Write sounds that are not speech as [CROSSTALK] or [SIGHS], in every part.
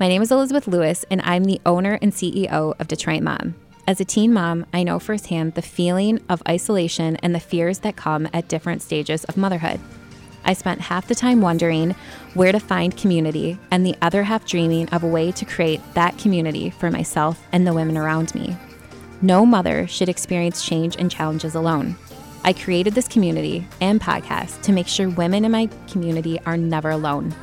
My name is Elizabeth Lewis, and I'm the owner and CEO of Detroit Mom. As a teen mom, I know firsthand the feeling of isolation and the fears that come at different stages of motherhood. I spent half the time wondering where to find community and the other half dreaming of a way to create that community for myself and the women around me. No mother should experience change and challenges alone. I created this community and podcast to make sure women in my community are never alone.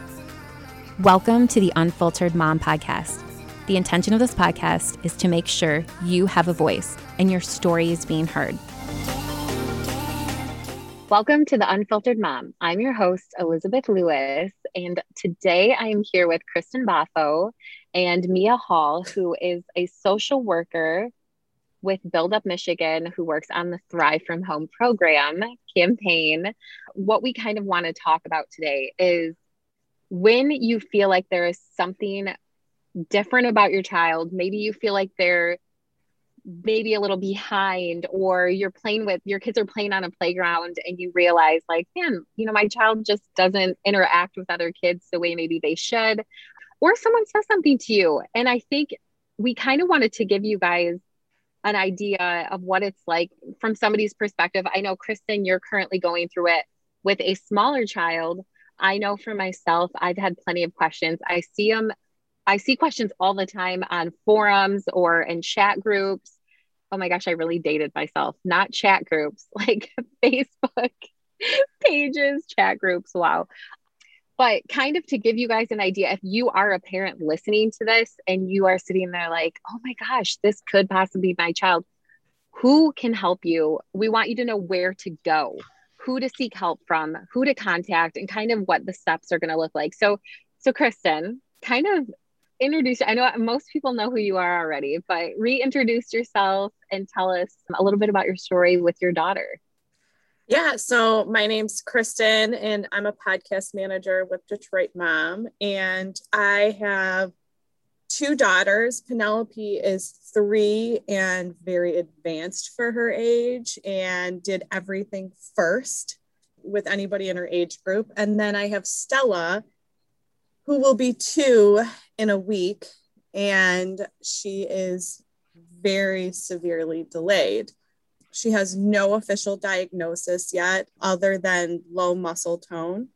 Welcome to the Unfiltered Mom Podcast. The intention of this podcast is to make sure you have a voice and your story is being heard. Welcome to the Unfiltered Mom. I'm your host, Elizabeth Lewis, and today I am here with Kristen Baffo and Mia Hall, who is a social worker with Build Up Michigan, who works on the Thrive from Home program campaign. What we kind of want to talk about today is when you feel like there is something different about your child, maybe you feel like they're maybe a little behind or you're playing with your kids are playing on a playground and you realize like man you know my child just doesn't interact with other kids the way maybe they should. Or someone says something to you. And i think we kind of wanted to give you guys an idea of what it's like from somebody's perspective. I know kristen you're currently going through it with a smaller child i know for myself i've had plenty of questions i see them I see questions all the time on forums or in chat groups oh my gosh, I really dated myself, not chat groups, [LAUGHS] like Facebook [LAUGHS] pages, chat groups. Wow. But kind of to give you guys an idea, if you are a parent listening to this and you are sitting there like, oh my gosh, this could possibly be my child, who can help you? We want you to know where to go, who to seek help from, who to contact, and kind of what the steps are going to look like. So, so Kristen, kind of introduce i know most people know who you are already but reintroduce yourself and tell us a little bit about your story with your daughter yeah so my name's kristen and i'm a podcast manager with detroit mom and i have two daughters penelope is three and very advanced for her age and did everything first with anybody in her age group and then i have stella who will be two in a week, and she is very severely delayed. She has no official diagnosis yet, other than low muscle tone,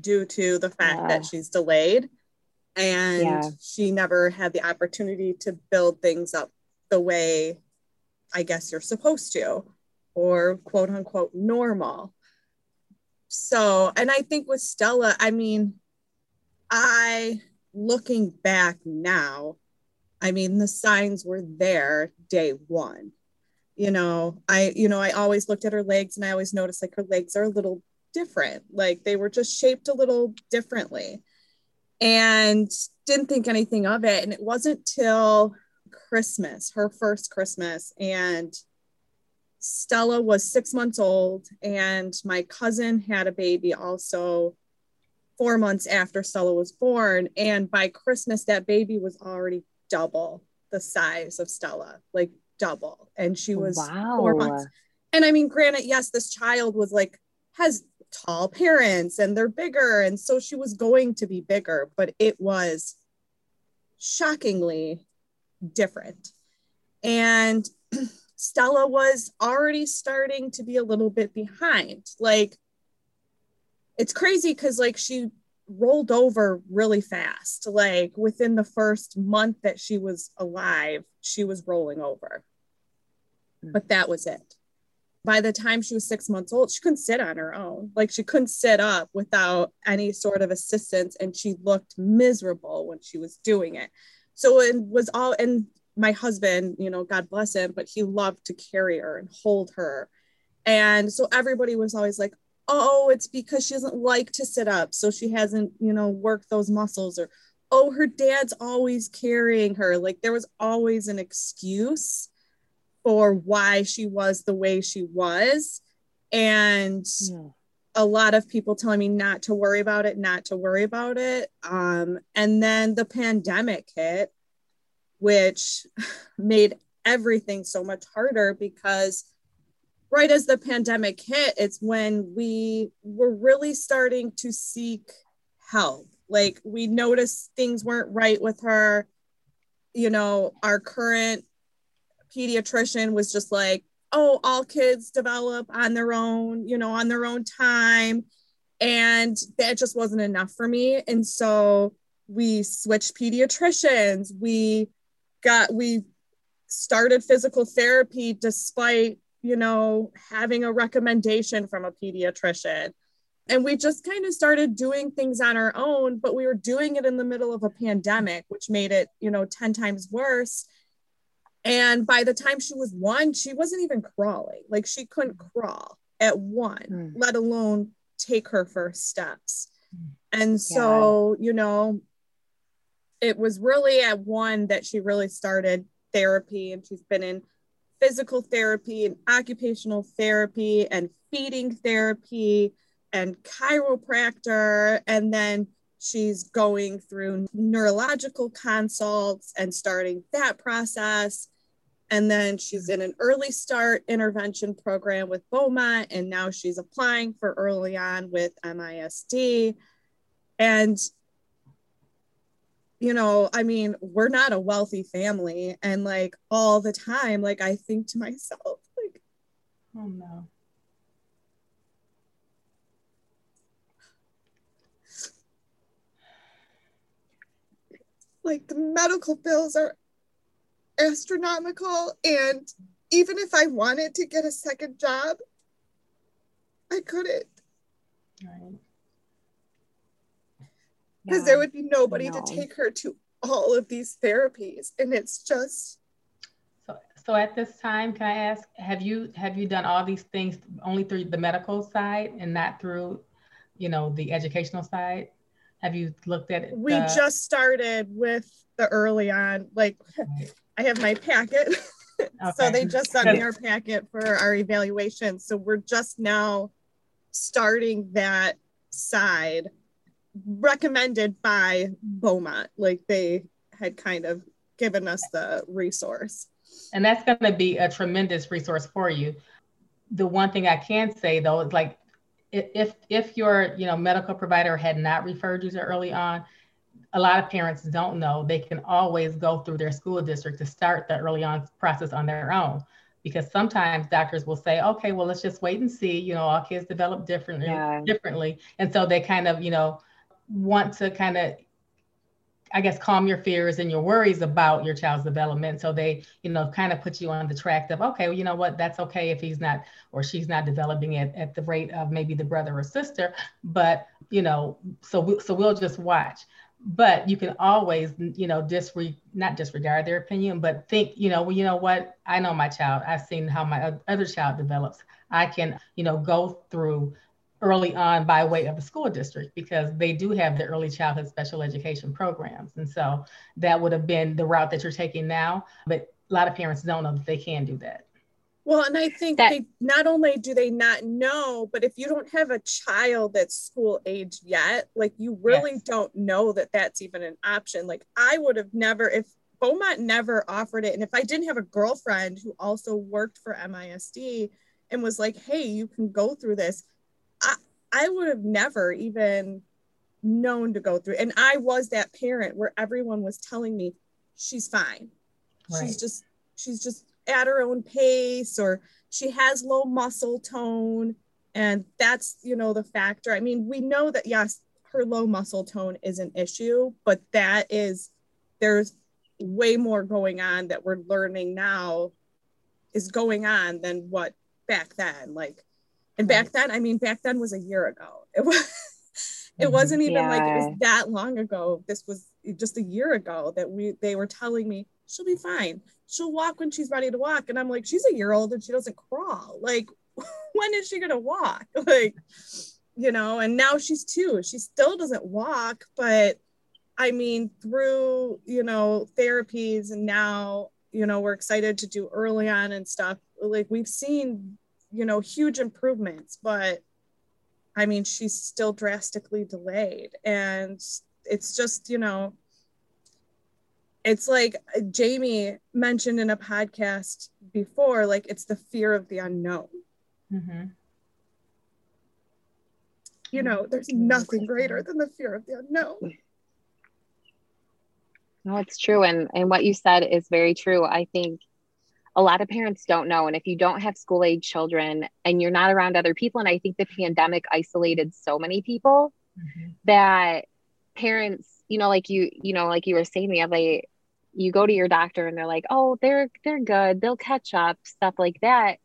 due to the fact yeah. that she's delayed. And yeah. she never had the opportunity to build things up the way I guess you're supposed to, or quote unquote normal. So, and I think with Stella, I mean, I, looking back now, I mean, the signs were there day one. You know, I, you know, I always looked at her legs and I always noticed like her legs are a little different. Like they were just shaped a little differently and didn't think anything of it. And it wasn't till Christmas, her first Christmas, and Stella was six months old, and my cousin had a baby also four months after Stella was born. And by Christmas, that baby was already double the size of Stella, like double. And she was wow. four months. And I mean, granted, yes, this child was like, has tall parents and they're bigger. And so she was going to be bigger, but it was shockingly different. And [CLEARS THROAT] Stella was already starting to be a little bit behind. Like it's crazy because like she rolled over really fast. Like within the first month that she was alive, she was rolling over. But that was it. By the time she was six months old, she couldn't sit on her own. Like she couldn't sit up without any sort of assistance. And she looked miserable when she was doing it. So it was all, and my husband, you know, God bless him, but he loved to carry her and hold her. And so everybody was always like, oh, it's because she doesn't like to sit up. So she hasn't, you know, worked those muscles or, oh, her dad's always carrying her. Like there was always an excuse for why she was the way she was. And yeah. a lot of people telling me not to worry about it, not to worry about it. Um, and then the pandemic hit, which [LAUGHS] made everything so much harder because right as the pandemic hit, it's when we were really starting to seek help. Like we noticed things weren't right with her. You know, our current pediatrician was just like, oh, all kids develop on their own, you know, on their own time. And that just wasn't enough for me. And so we switched pediatricians. We got, we started physical therapy despite, you know, having a recommendation from a pediatrician. And we just kind of started doing things on our own, but we were doing it in the middle of a pandemic, which made it, you know, 10 times worse. And by the time she was one, she wasn't even crawling. Like she couldn't crawl at one, mm. let alone take her first steps. And so, yeah. you know, it was really at one that she really started therapy and she's been in physical therapy and occupational therapy and feeding therapy and chiropractor and then she's going through neurological consults and starting that process and then she's in an early start intervention program with Beaumont, and now she's applying for early on with MISD. And, you know, I mean, we're not a wealthy family. And like all the time, like I think to myself, [LAUGHS] like, oh no. [SIGHS] Like the medical bills are astronomical. And even if I wanted to get a second job, I couldn't. Right. Because yeah, there would be nobody to take her to all of these therapies. And it's just so so at this time, can I ask, have you have you done all these things only through the medical side and not through, you know, the educational side? Have you looked at it? We just started with the early on, like right. I have my packet. Okay. [LAUGHS] so they just sent me our packet for our evaluation. So we're just now starting that side recommended by Beaumont. Like they had kind of given us the resource. And that's going to be a tremendous resource for you. The one thing I can say though is like if if your you know medical provider had not referred you to early on, a lot of parents don't know they can always go through their school district to start the early on process on their own. Because sometimes doctors will say okay well let's just wait and see you know all kids develop differently yeah. differently. And so they kind of you know want to kind of I guess calm your fears and your worries about your child's development. So they, you know, kind of put you on the track of, okay, well, you know what, that's okay if he's not or she's not developing at, at the rate of maybe the brother or sister, but you know, so we, so we'll just watch but you can always you know disre not disregard their opinion but think you know well you know what? I know my child. I've seen how my other child develops. I can you know go through early on by way of the school district because they do have the early childhood special education programs. And so that would have been the route that you're taking now but a lot of parents don't know that they can do that well, and I think that, they not only do they not know, but if you don't have a child that's school age yet, like you really yes. don't know that that's even an option. Like I would have never, if Beaumont never offered it, and if I didn't have a girlfriend who also worked for MISD and was like, hey, you can go through this, I, I would have never even known to go through. And I was that parent where everyone was telling me, she's fine. Right. She's just, she's just at her own pace or she has low muscle tone. And that's you know the factor. I mean we know that yes her low muscle tone is an issue but that is there's way more going on that we're learning now is going on than what back then like and back then i mean back then was a year ago. It was [LAUGHS] it mm-hmm. wasn't even yeah. like it was that long ago. This was just a year ago that we they were telling me she'll be fine she'll walk when she's ready to walk. And I'm like, she's a year old and she doesn't crawl. Like, [LAUGHS] when is she gonna walk? [LAUGHS] Like, you know, and now she's two. She still doesn't walk, but I mean, through, you know, therapies and now, you know, we're excited to do early on and stuff. Like we've seen, you know, huge improvements, but I mean, she's still drastically delayed. And it's just, you know, it's like uh, Jamie mentioned in a podcast before, like it's the fear of the unknown. Mm-hmm. you know, there's nothing greater than the fear of the unknown. No, it's true. And and what you said is very true. I think a lot of parents don't know. And if you don't have school age children and you're not around other people, and I think the pandemic isolated so many people mm-hmm. that parents, you know, like you, you know, like you were saying the other you go to your doctor and they're like, oh, they're they're good, they'll catch up, stuff like that.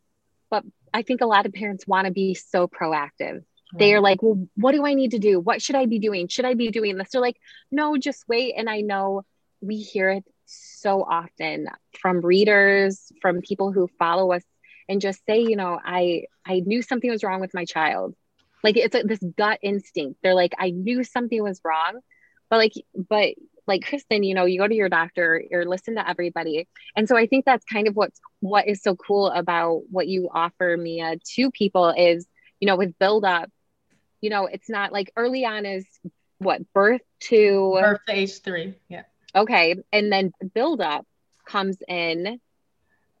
But I think a lot of parents want to be so proactive. Right. They are like, well, what do I need to do? What should I be doing? Should I be doing this? They're like, no, just wait. And I know we hear it so often from readers, from people who follow us and just say, you know, I I knew something was wrong with my child. Like it's a, this gut instinct. They're like, I knew something was wrong, but like, but like Kristen, you know, you go to your doctor or listen to everybody. And so I think that's kind of what's what is so cool about what you offer Mia to people is, you know, with build up, you know, it's not like early on is what birth to birth to age three. Yeah. Okay. And then build up comes in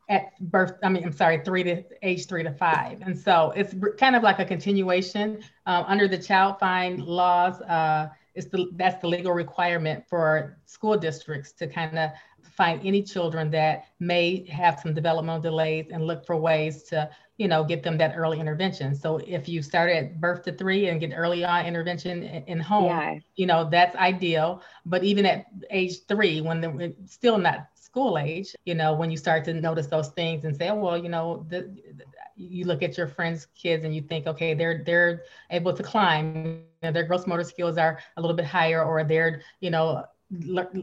at birth i mean i'm sorry three to age three to five and so it's kind of like a continuation um, under the child find laws uh, it's the that's the legal requirement for school districts to kind of find any children that may have some developmental delays and look for ways to you know get them that early intervention so if you start at birth to three and get early on intervention in, home yeah. you know that's ideal but even at age three when they're still not school age you know when you start to notice those things and say oh well you know the, you look at your friends' kids and you think, okay, they're they're able to climb. You know, their gross motor skills are a little bit higher, or they're you know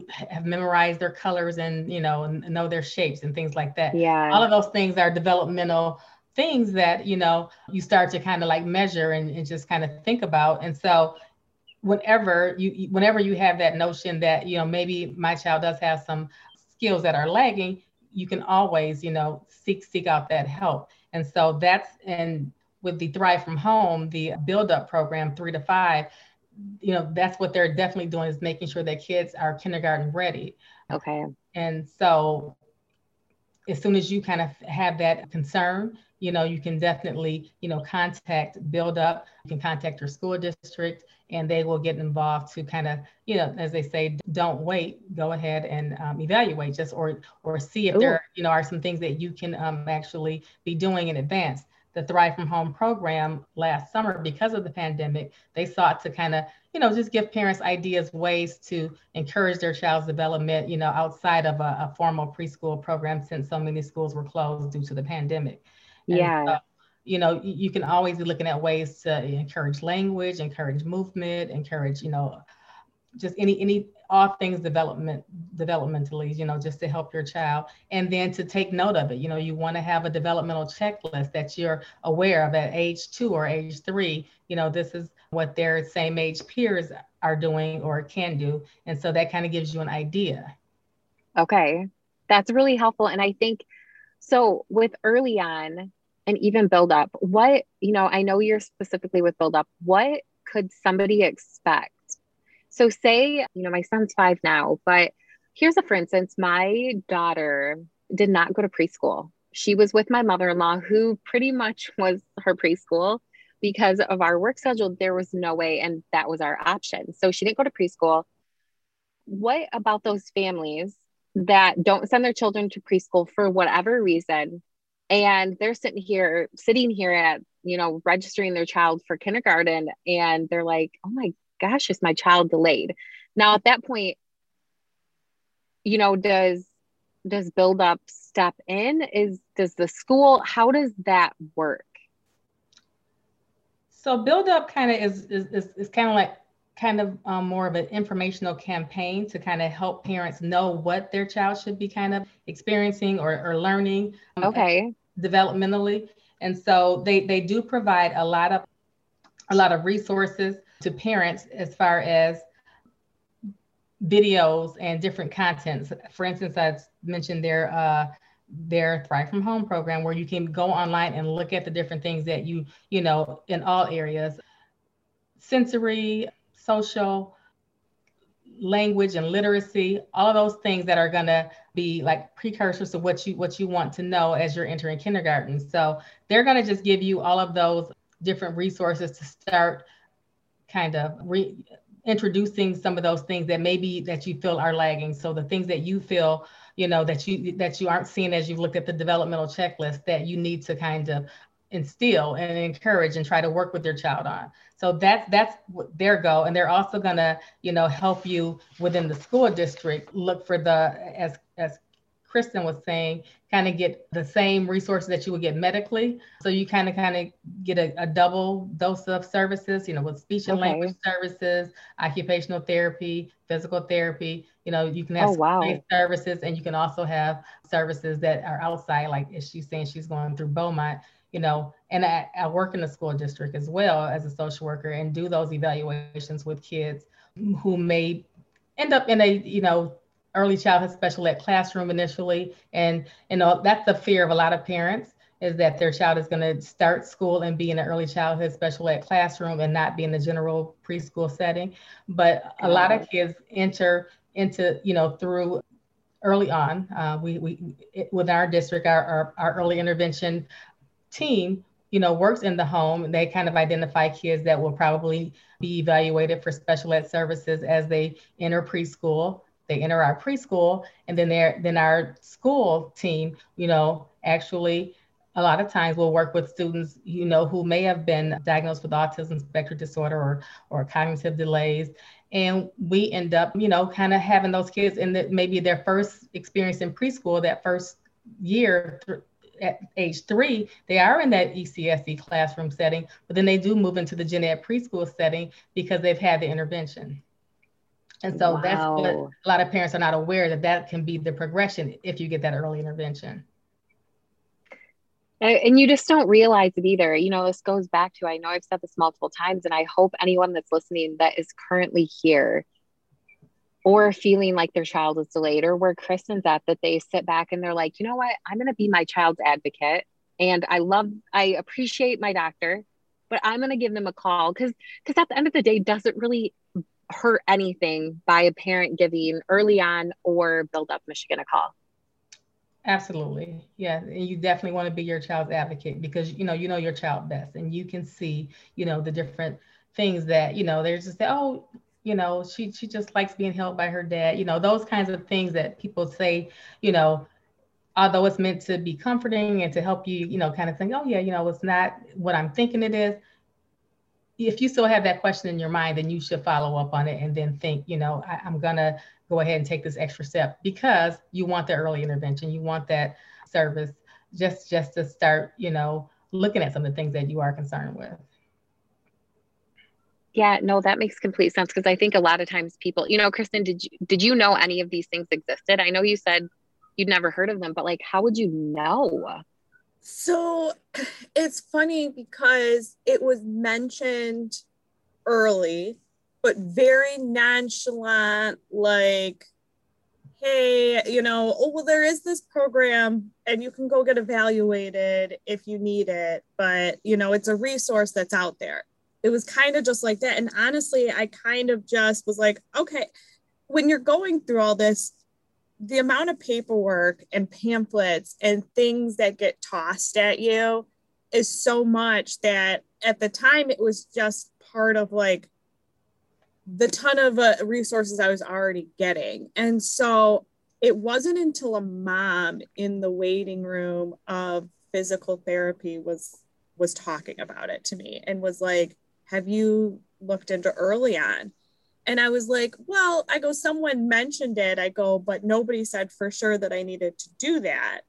have memorized their colors and you know know their shapes and things like that. Yeah, all of those things are developmental things that you know you start to kind of like measure and, and just kind of think about. And so whenever you whenever you have that notion that you know maybe my child does have some skills that are lagging you can always you know seek seek out that help and so that's and with the Thrive from Home, the build up program, three to five, you know, that's what they're definitely doing is making sure that kids are kindergarten ready. Okay. And so as soon as you kind of have that concern, you know, you can definitely, you know, contact Build Up. You can contact your school district and they will get involved to kind of, you know, as they say, don't wait, go ahead and um, evaluate just or or see if Ooh. there, you know, are some things that you can um, actually be doing in advance. The Thrive from Home program last summer, because of the pandemic, they sought to kind of, you know, just give parents ideas, ways to encourage their child's development, you know, outside of a, a formal preschool program since so many schools were closed due to the pandemic. Yeah. So, you know, you can always be looking at ways to encourage language, encourage movement, encourage, you know, just any any all things development developmentally you know just to help your child. And then to take note of it you know you want to have a developmental checklist that you're aware of at age two or age three you know this is what their same age peers are doing or can do. And so that kind of gives you an idea. Okay. That's really helpful. And i think so with early on and even build up. What you know i know you're specifically with build up. What could somebody expect? So say you know my son's five now but here's a for instance my daughter did not go to preschool. She was with my mother-in-law who pretty much was her preschool. Because of our work schedule there was no way and that was our option. So she didn't go to preschool. What about those families that don't send their children to preschool for whatever reason and they're sitting here sitting here at you know registering their child for kindergarten and they're like oh my gosh is my child delayed? Now at that point you know does does build up step in? Is does the school how does that work? So build up kind of is, is is, is kind of like kind of um, more of an informational campaign to kind of help parents know what their child should be kind of experiencing or, or learning um, okay developmentally. And so they, they do provide a lot of a lot of resources to parents as far as videos and different contents. For instance, I mentioned their uh, their Thrive from Home program where you can go online and look at the different things that you, you know, in all areas, sensory, social, language and literacy, all of those things that are going to be like precursors to what you what you want to know as you're entering kindergarten. So they're going to just give you all of those different resources to start kind of re- introducing some of those things that maybe that you feel are lagging. So the things that you feel, you know, that you that you aren't seeing as you've looked at the developmental checklist that you need to kind of instill and encourage and try to work with your child on. So that's that's their goal, and they're also gonna, you know, help you within the school district look for the as as Kristen was saying, kind of get the same resources that you would get medically. So you kind of kind of get a, a, double dose of services, you know, with speech and okay. language services, occupational therapy, physical therapy. You know, you can have oh, wow. services and you can also have services that are outside, like if she's saying she's going through Beaumont, you know, and I, I work in the school district as well as a social worker and do those evaluations with kids who may end up in a, you know, early childhood special ed classroom initially. And you know, that's the fear of a lot of parents is that their child is going to start school and be in an early childhood special ed classroom and not be in the general preschool setting. But a lot of kids enter into, you know, through early on. Uh, we, we with our district, our, our, our early intervention team, you know, works in the home. They kind of identify kids that will probably be evaluated for special ed services as they enter preschool they enter our preschool and then they then our school team you know actually a lot of times we'll work with students you know who may have been diagnosed with autism spectrum disorder or or cognitive delays and we end up you know kind of having those kids in the, maybe their first experience in preschool that first year th- at age three, they are in that ECSE classroom setting, but then they do move into the gen ed preschool setting because they've had the intervention. And so wow. that's what a lot of parents are not aware that that can be the progression if you get that early intervention. And you just don't realize it either. You know, this goes back to I know I've said this multiple times, and I hope anyone that's listening that is currently here or feeling like their child is delayed or where Kristen's at, that they sit back and they're like, you know what, I'm going to be my child's advocate. And I love, I appreciate my doctor, but I'm going to give them a call because, because at the end of the day, does it really hurt anything by a parent giving early on or build up Michigan a call. Absolutely. Yeah. And you definitely want to be your child's advocate because you know, you know your child best and you can see, you know, the different things that, you know, there's just oh, you know, she she just likes being held by her dad, you know, those kinds of things that people say, you know, although it's meant to be comforting and to help you, you know, kind of think, oh yeah, you know, it's not what I'm thinking it is if you still have that question in your mind, then you should follow up on it and then think, you know, I, am gonna go ahead and take this extra step because you want the early intervention, you want that service just just to start, you know, looking at some of the things that you are concerned with. Yeah, no, that makes complete sense because I think a lot of times people, you know, Kristen, did you did you know any of these things existed? I know you said you'd never heard of them, but like how would you know? So [CLEARS THROAT] it's funny because it was mentioned early, but very nonchalant, like, hey, you know, oh, well, there is this program and you can go get evaluated if you need it, but, you know, it's a resource that's out there. It was kind of just like that. And honestly, I kind of just was like, okay, when you're going through all this, the amount of paperwork and pamphlets and things that get tossed at you is so much that at the time it was just part of like the ton of uh, resources I was already getting. And so it wasn't until a mom in the waiting room of physical therapy was was talking about it to me and was like, "Have you looked into early on?" And I was like, well, I go, someone mentioned it. I go, but nobody said for sure that I needed to do that.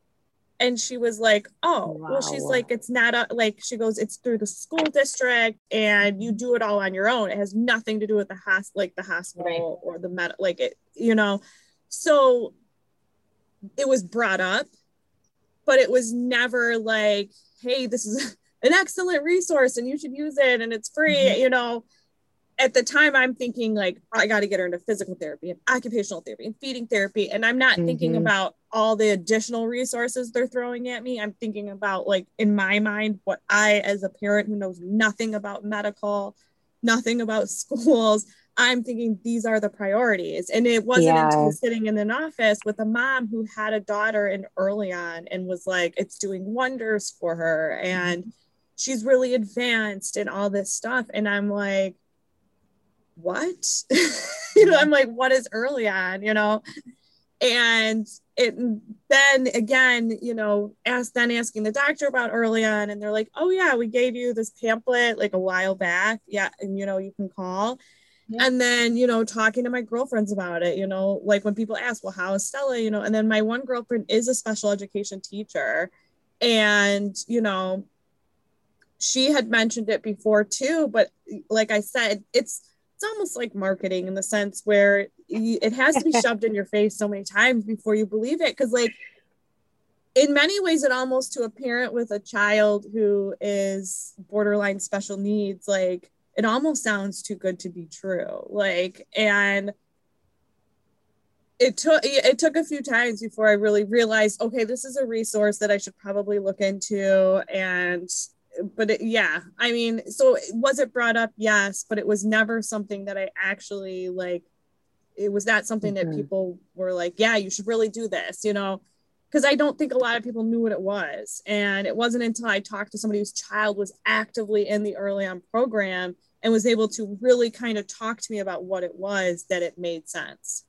And she was like, oh, wow. well, she's like, it's not a, like, she goes, it's through the school district and you do it all on your own. It has nothing to do with the hospital, like the hospital right. or the med, like it, you know. So it was brought up, but it was never like, hey, this is an excellent resource and you should use it and it's free, mm-hmm. you know at the time I'm thinking like I got to get her into physical therapy and occupational therapy and feeding therapy and I'm not mm-hmm. thinking about all the additional resources they're throwing at me. I'm thinking about like in my mind what I as a parent who knows nothing about medical, nothing about [LAUGHS] schools, I'm thinking these are the priorities. And it wasn't yeah. until sitting in an office with a mom who had a daughter and early on and was like it's doing wonders for her and she's really advanced and all this stuff and I'm like what? [LAUGHS] you know, I'm like, what is early on, you know? And it then again, you know, ask then asking the doctor about early on, and they're like, oh yeah, we gave you this pamphlet like a while back. Yeah, and you know, you can call. Yeah. And then, you know, talking to my girlfriends about it, you know, like when people ask, well, how is Stella? You know, and then my one girlfriend is a special education teacher. And, you know, she had mentioned it before too, but like I said, it's it's almost like marketing in the sense where it has to be [LAUGHS] shoved in your face so many times before you believe it. Because like in many ways it almost to a parent with a child who is borderline special needs like it almost sounds too good to be true. Like and it took it took a few times before i really realized okay this is a resource that i should probably look into and but it, yeah i mean so was it brought up? Yes but it was never something that i actually like it was not something mm-hmm. that people were like yeah you should really do this you know? Because i don't think a lot of people knew what it was. And it wasn't until i talked to somebody whose child was actively in the early on program and was able to really kind of talk to me about what it was that it made sense.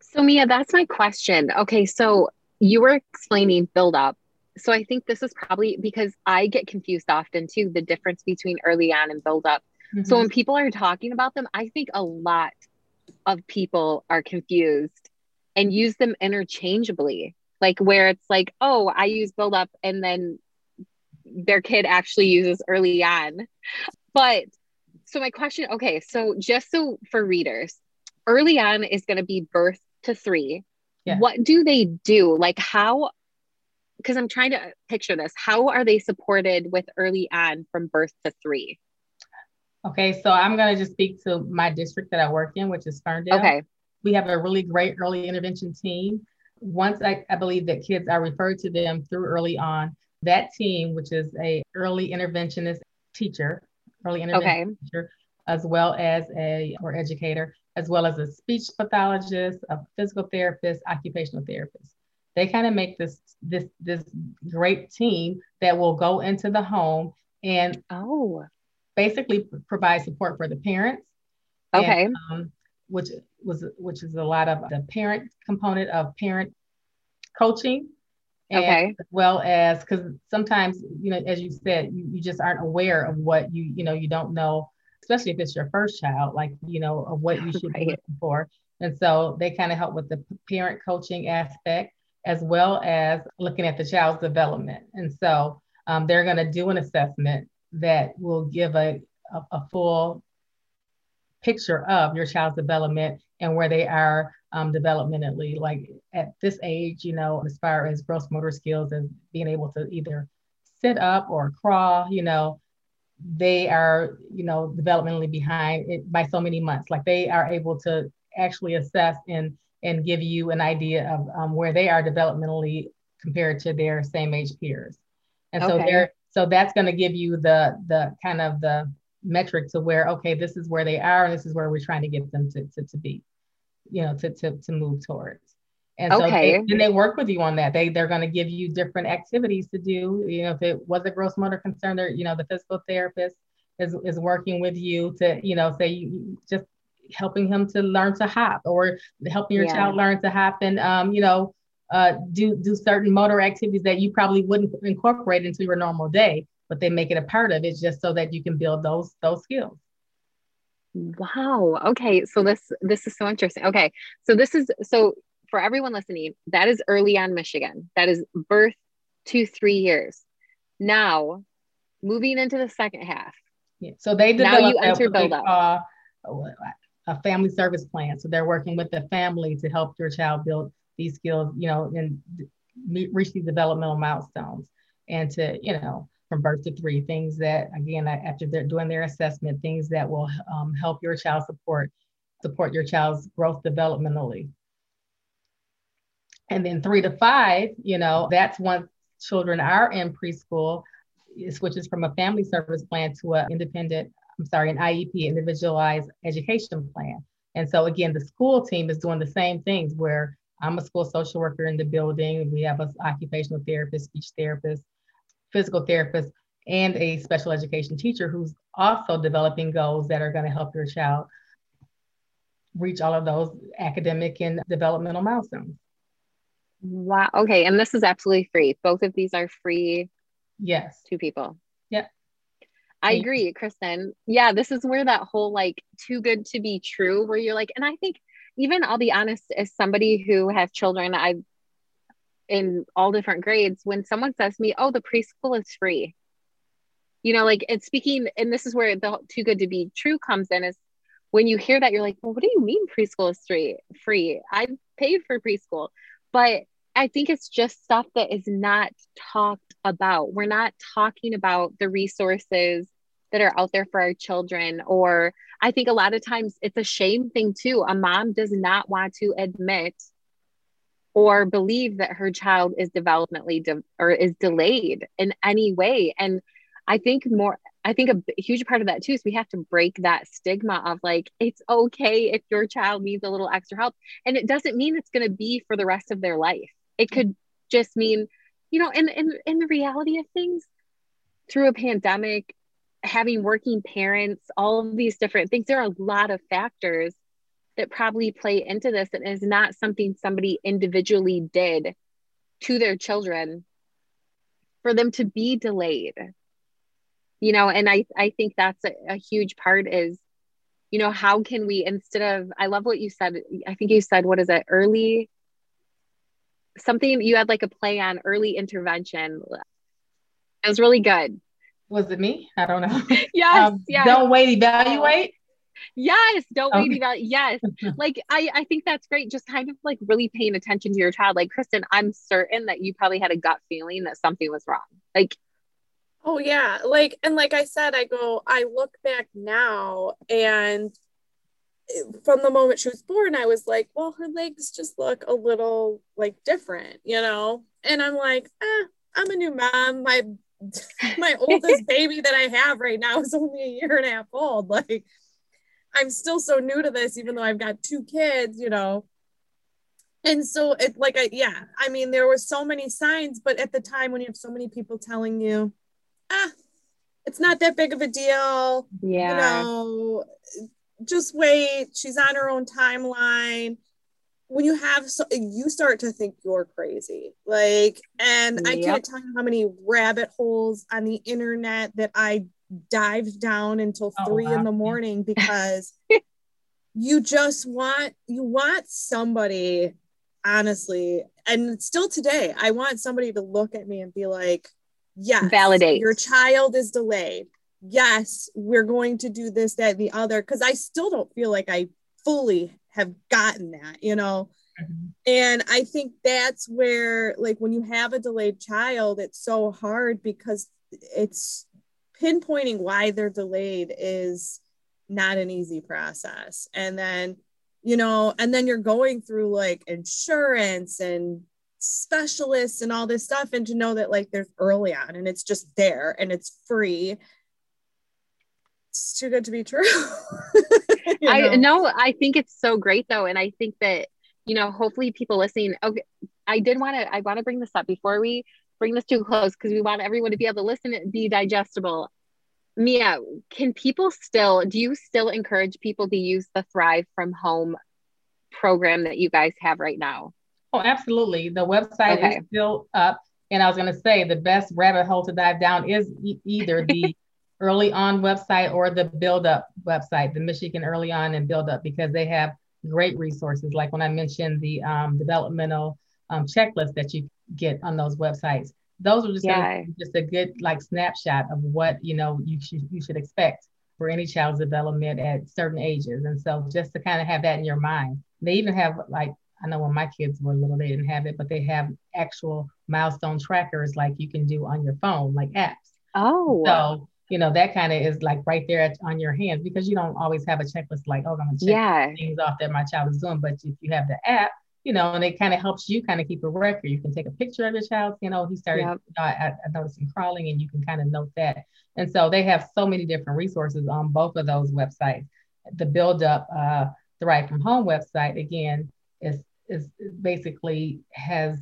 So mia that's my question. Okay so you were explaining build up so I think this is probably because I get confused often too the difference between early on and build up. Mm-hmm. So when people are talking about them, I think a lot of people are confused and use them interchangeably. Like where it's like, oh, I use build up and then their kid actually uses early on. But so my question, okay, so just so for readers, early on is going to be birth to 3. Yeah. What do they do? Like how because I'm trying to picture this. How are they supported with early on from birth to three? Okay, so I'm going to just speak to my district that I work in, which is Ferndale. Okay. We have a really great early intervention team. Once I, I believe that kids are referred to them through early on, that team, which is a early interventionist teacher, early intervention okay. teacher, as well as a or educator, as well as a speech pathologist, a physical therapist, occupational therapist they kind of make this this this great team that will go into the home and oh. basically provide support for the parents. Okay. and, um, which was which is a lot of the parent component of parent coaching. Okay. as well as because sometimes you know as you said you, you just aren't aware of what you you know you don't know especially if it's your first child like you know of what you should [LAUGHS] right. be looking for. And so they kind of help with the parent coaching aspect as well as looking at the child's development. And so um, they're going to do an assessment that will give a, a, a, full picture of your child's development and where they are um, developmentally. Like at this age, you know, as far as gross motor skills and being able to either sit up or crawl, you know, they are, you know, developmentally behind by so many months. Like they are able to actually assess and and give you an idea of um, where they are developmentally compared to their same age peers. And so okay. they're so that's going to give you the the kind of the metric to where okay this is where they are and this is where we're trying to get them to, to, to be you know to, to, to move towards and so okay. they, and they work with you on that they they're going to give you different activities to do you know if it was a gross motor concern they're you know the physical therapist is, is working with you to you know say you just helping him to learn to hop or helping your yeah. child learn to hop and um, you know uh, do do certain motor activities that you probably wouldn't incorporate into your normal day but they make it a part of it just so that you can build those those skills. Wow. Okay. So this this is so interesting. Okay. So this is so for everyone listening that is early on michigan. That is birth to three years. Now moving into the second half. Yeah. so they develop now you enter build up. Uh, a family service plan. So they're working with the family to help your child build these skills, you know, and reach these developmental milestones and to, you know, from birth to three, things that, again, after they're doing their assessment, things that will um, help your child support, support your child's growth developmentally. And then three to five, you know, that's once children are in preschool, it switches from a family service plan to an independent I'm sorry, an IEP, individualized education plan. And so again, the school team is doing the same things where I'm a school social worker in the building. We have an occupational therapist, speech therapist, physical therapist, and a special education teacher who's also developing goals that are going to help your child reach all of those academic and developmental milestones. Wow. Okay. And this is absolutely free. Both of these are free. Yes. To people. Yeah. I agree, Kristen. Yeah, this is where that whole like too good to be true, where you're like, and I think even I'll be honest, as somebody who has children, I've in all different grades, when someone says to me, Oh, the preschool is free, you know, like it's speaking, and this is where the too good to be true comes in is when you hear that, you're like, Well, what do you mean preschool is free? Free. I paid for preschool. But I think it's just stuff that is not talked about. We're not talking about the resources that are out there for our children. Or I think a lot of times it's a shame thing too. A mom does not want to admit or believe that her child is developmentally de- or is delayed in any way. And I think more, I think a huge part of that too is we have to break that stigma of like, it's okay if your child needs a little extra help. And it doesn't mean it's going to be for the rest of their life. It could just mean, you know, in, in, in the reality of things, through a pandemic, having working parents, all of these different things, there are a lot of factors that probably play into this and is not something somebody individually did to their children for them to be delayed. You know and i i think that's a, a, huge part is you know how can we instead of i love what you said i think you said what is it early something you had like a play on early intervention. It was really good was it me? I don't know. [LAUGHS] Yes um, yes. don't wait evaluate? Yes don't okay. wait about yes. [LAUGHS] Like i i think that's great just kind of like really paying attention to your child. Like kristen i'm certain that you probably had a gut feeling that something was wrong. Like oh yeah. Like and like i said i go i look back now and from the moment she was born i was like well her legs just look a little like different you know? And i'm like eh, i'm a new mom. My [LAUGHS] my oldest baby that i have right now is only a year and a half old like I'm still so new to this, even though I've got two kids, you know. And so it like I yeah, I mean there were so many signs, but at the time when you have so many people telling you, ah, it's not that big of a deal. Yeah. You know, just wait. She's on her own timeline. When you have so you start to think you're crazy. Like, and yep. I can't tell you how many rabbit holes on the internet that I dived down until oh, three wow. in the morning [LAUGHS] because you just want you want somebody honestly and still today i want somebody to look at me and be like yes validate your child is delayed yes we're going to do this that the other because i still don't feel like i fully have gotten that you know mm-hmm. and i think that's where like when you have a delayed child it's so hard because it's pinpointing why they're delayed is not an easy process. And then, you know, and then you're going through like insurance and specialists and all this stuff. And to know that like there's early on and it's just there and it's free. It's too good to be true. [LAUGHS] [LAUGHS] know? I know. I think it's so great though. And I think that, you know, hopefully people listening, okay, I did want to, I want to bring this up before we bring this to close because we want everyone to be able to listen and be digestible. Mia, can people still, do you still encourage people to use the Thrive from Home program that you guys have right now? Oh, absolutely. The website okay. is still up. And I was going to say the best rabbit hole to dive down is e- either [LAUGHS] the early on website or the build up website, the Michigan Early On and Build Up, because they have great resources. Like when I mentioned the um, developmental um, checklist that you get on those websites. Those are just yeah. a, just a good like snapshot of what you know you should you should expect for any child's development at certain ages. And so just to kind of have that in your mind. They even have like I know when my kids were little, they didn't have it, but they have actual milestone trackers like you can do on your phone, like apps. Oh. So you know that kind of is like right there at, on your hands because you don't always have a checklist like oh I'm gonna check yeah. things off that my child is doing, but if you have the app, you know, and it kind of helps you kind of keep a record. You can take a picture of your child, you know, he started, yep. you know, I, I noticed him crawling and you can kind of note that. And so they have so many different resources on both of those websites. The build up, uh, the Thrive from Home website, again, is, is basically has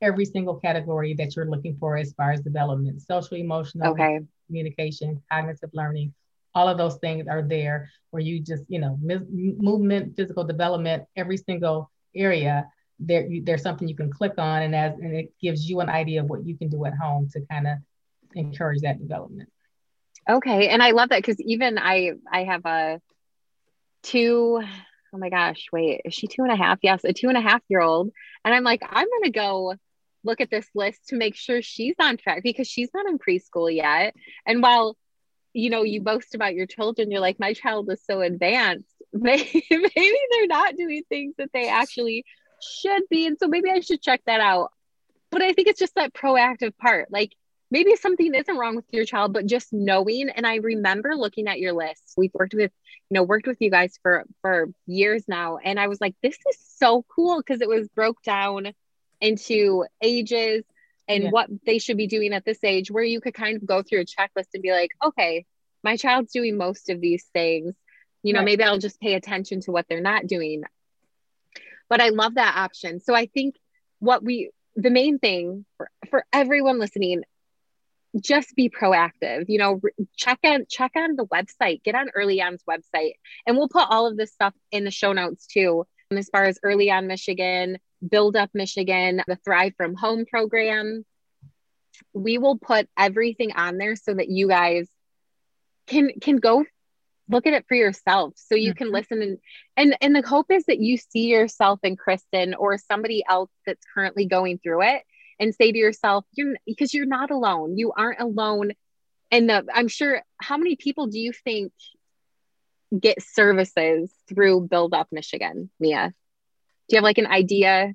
every single category that you're looking for as far as development, social, emotional, okay. Communication, cognitive learning, all of those things are there where you just, you know, movement, physical development, every single area there you, there's something you can click on and as and it gives you an idea of what you can do at home to kind of encourage that development. Okay. And i love that because even i i have a two oh my gosh wait is she two and a half? Yes a two and a half year old. And i'm like i'm gonna go look at this list to make sure she's on track because she's not in preschool yet and while you know you boast about your children you're like my child is so advanced [LAUGHS] maybe, maybe they're not doing things that they actually should be. And so maybe I should check that out. But I think it's just that proactive part. Like maybe something isn't wrong with your child, but just knowing. And I remember looking at your list. We've worked with, you know, worked with you guys for for years now. And I was like, this is so cool because it was broke down into ages and yeah. what they should be doing at this age, where you could kind of go through a checklist and be like, okay, my child's doing most of these things. You know, right. maybe I'll just pay attention to what they're not doing but I love that option. So I think what we, the main thing for, for everyone listening, just be proactive you know check on check on the website get on early on's website and we'll put all of this stuff in the show notes too as far as early on michigan build up michigan the thrive from home program. We will put everything on there so that you guys can can go look at it for yourself. So you can mm-hmm. listen and and and the hope is that you see yourself in kristen or somebody else that's currently going through it and say to yourself you're because you're not alone. You aren't alone and the i'm sure how many people do you think get services through build up michigan mia do you have like an idea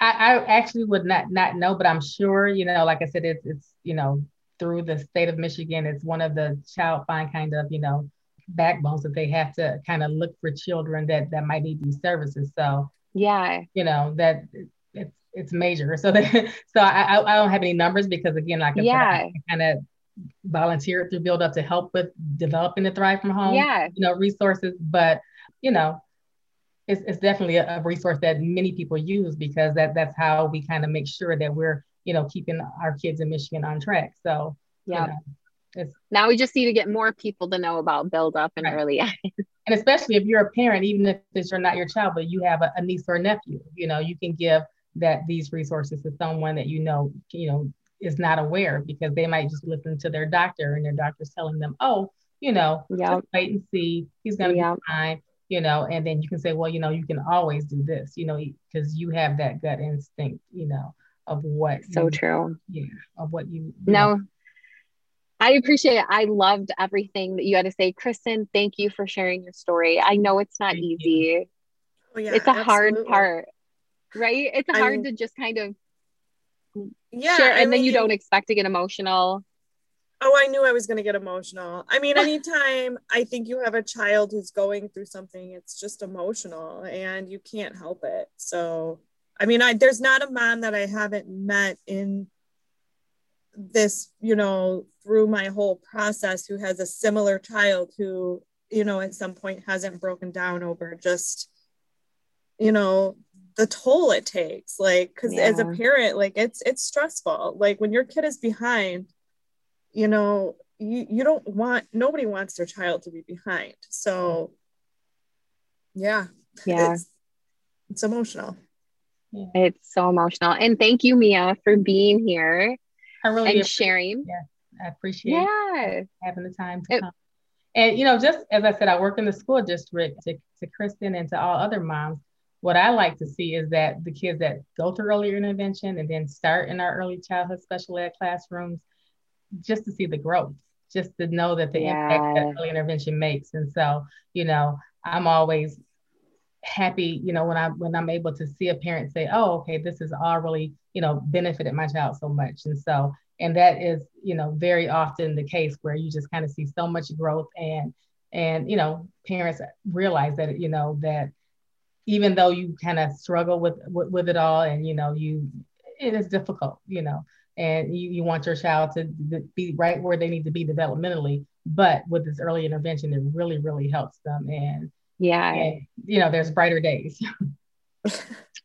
I, I actually would not not know, but I'm sure, you know, like I said, it's it's you know, through the state of Michigan. It's one of the child find kind of, you know, backbones that they have to kind of look for children that that might need these services. So yeah, you know, that it's it's major. [LAUGHS] So that so I I don't have any numbers because again, like I yeah. said, I kind of volunteered through Build Up to help with developing the Thrive from Home, yeah. you know, resources. But you know, it's, it's definitely a, a, resource that many people use because that that's how we kind of make sure that we're you know, keeping our kids in Michigan on track. So yeah. You know, now we just need to get more people to know about build up and right. early [LAUGHS] and especially if you're a parent even if it's not your child but you have a, a niece or a nephew you know you can give that these resources to someone that you know you know is not aware because they might just listen to their doctor and their doctor's telling them oh you know just wait and see he's gonna yep. be fine you know and then you can say well you know you can always do this you know because you have that gut instinct you know of what so you, true yeah of what you, you no know. I appreciate it. I loved everything that you had to say. Kristen, thank you for sharing your story. I know it's not thank easy. Oh, yeah, it's a absolutely. hard part, right? It's I hard to just kind of yeah, share, and I then you don't expect to get emotional. Oh, I knew I was going to get emotional. I mean, [LAUGHS] anytime I think you have a child who's going through something, it's just emotional and you can't help it. So I mean, I there's not a mom that I haven't met in this, you know, through my whole process who has a similar child who, you know, at some point hasn't broken down over just, you know, the toll it takes. Like, because yeah. as a parent, like it's it's stressful. Like when your kid is behind, you know, you you don't want nobody wants their child to be behind. So yeah. Yeah. It's, it's emotional. Yeah. It's so emotional. And thank you, Mia, for being here I really and sharing. Yeah, I appreciate yeah. having the time to it, come. And you know, just as I said, I work in the school district to, to Kristen and to all other moms. What I like to see is that the kids that go through earlier intervention and then start in our early childhood special ed classrooms, just to see the growth, just to know that the yeah. impact that early intervention makes. And so, you know, I'm always happy, you know, when I when I'm able to see a parent say, "Oh, okay, this has all really, you know, benefited my child so much." And so, and that is, you know, very often the case where you just kind of see so much growth and and you know, parents realize that you know that even though you kind of struggle with, with with it all, and you know, you it is difficult, you know, and you, you want your child to be right where they need to be developmentally, but with this early intervention, it really really helps them and yeah and, you know there's brighter days [LAUGHS]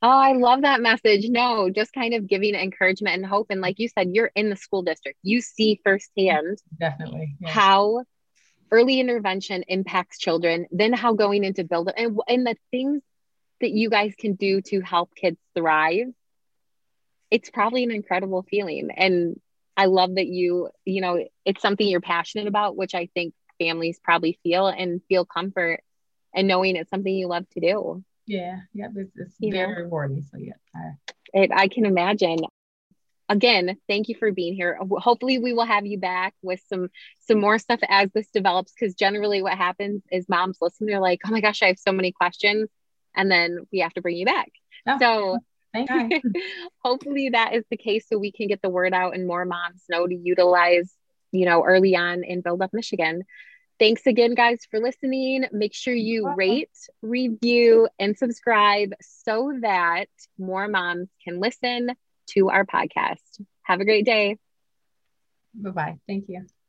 Oh, I love that message. No, just kind of giving encouragement and hope. And like you said, you're in the school district. You see firsthand definitely yeah. how early intervention impacts children, then how going into build and, and the things that you guys can do to help kids thrive. It's probably an incredible feeling. And I love that you, you know, it's something you're passionate about, which I think families probably feel and feel comfort and knowing it's something you love to do. Yeah, yeah, it's, it's very know? rewarding. So yeah, I, it, I can imagine. Again, thank you for being here. Hopefully, we will have you back with some some more stuff as this develops. Because generally, what happens is moms listen. They're like, "Oh my gosh, I have so many questions," and then we have to bring you back. Oh, so [LAUGHS] hopefully, that is the case, so we can get the word out and more moms know to utilize, you know, early on in Build Up Michigan. Thanks again, guys, for listening. Make sure you rate, review, and subscribe so that more moms can listen to our podcast. Have a great day. Bye bye. Thank you.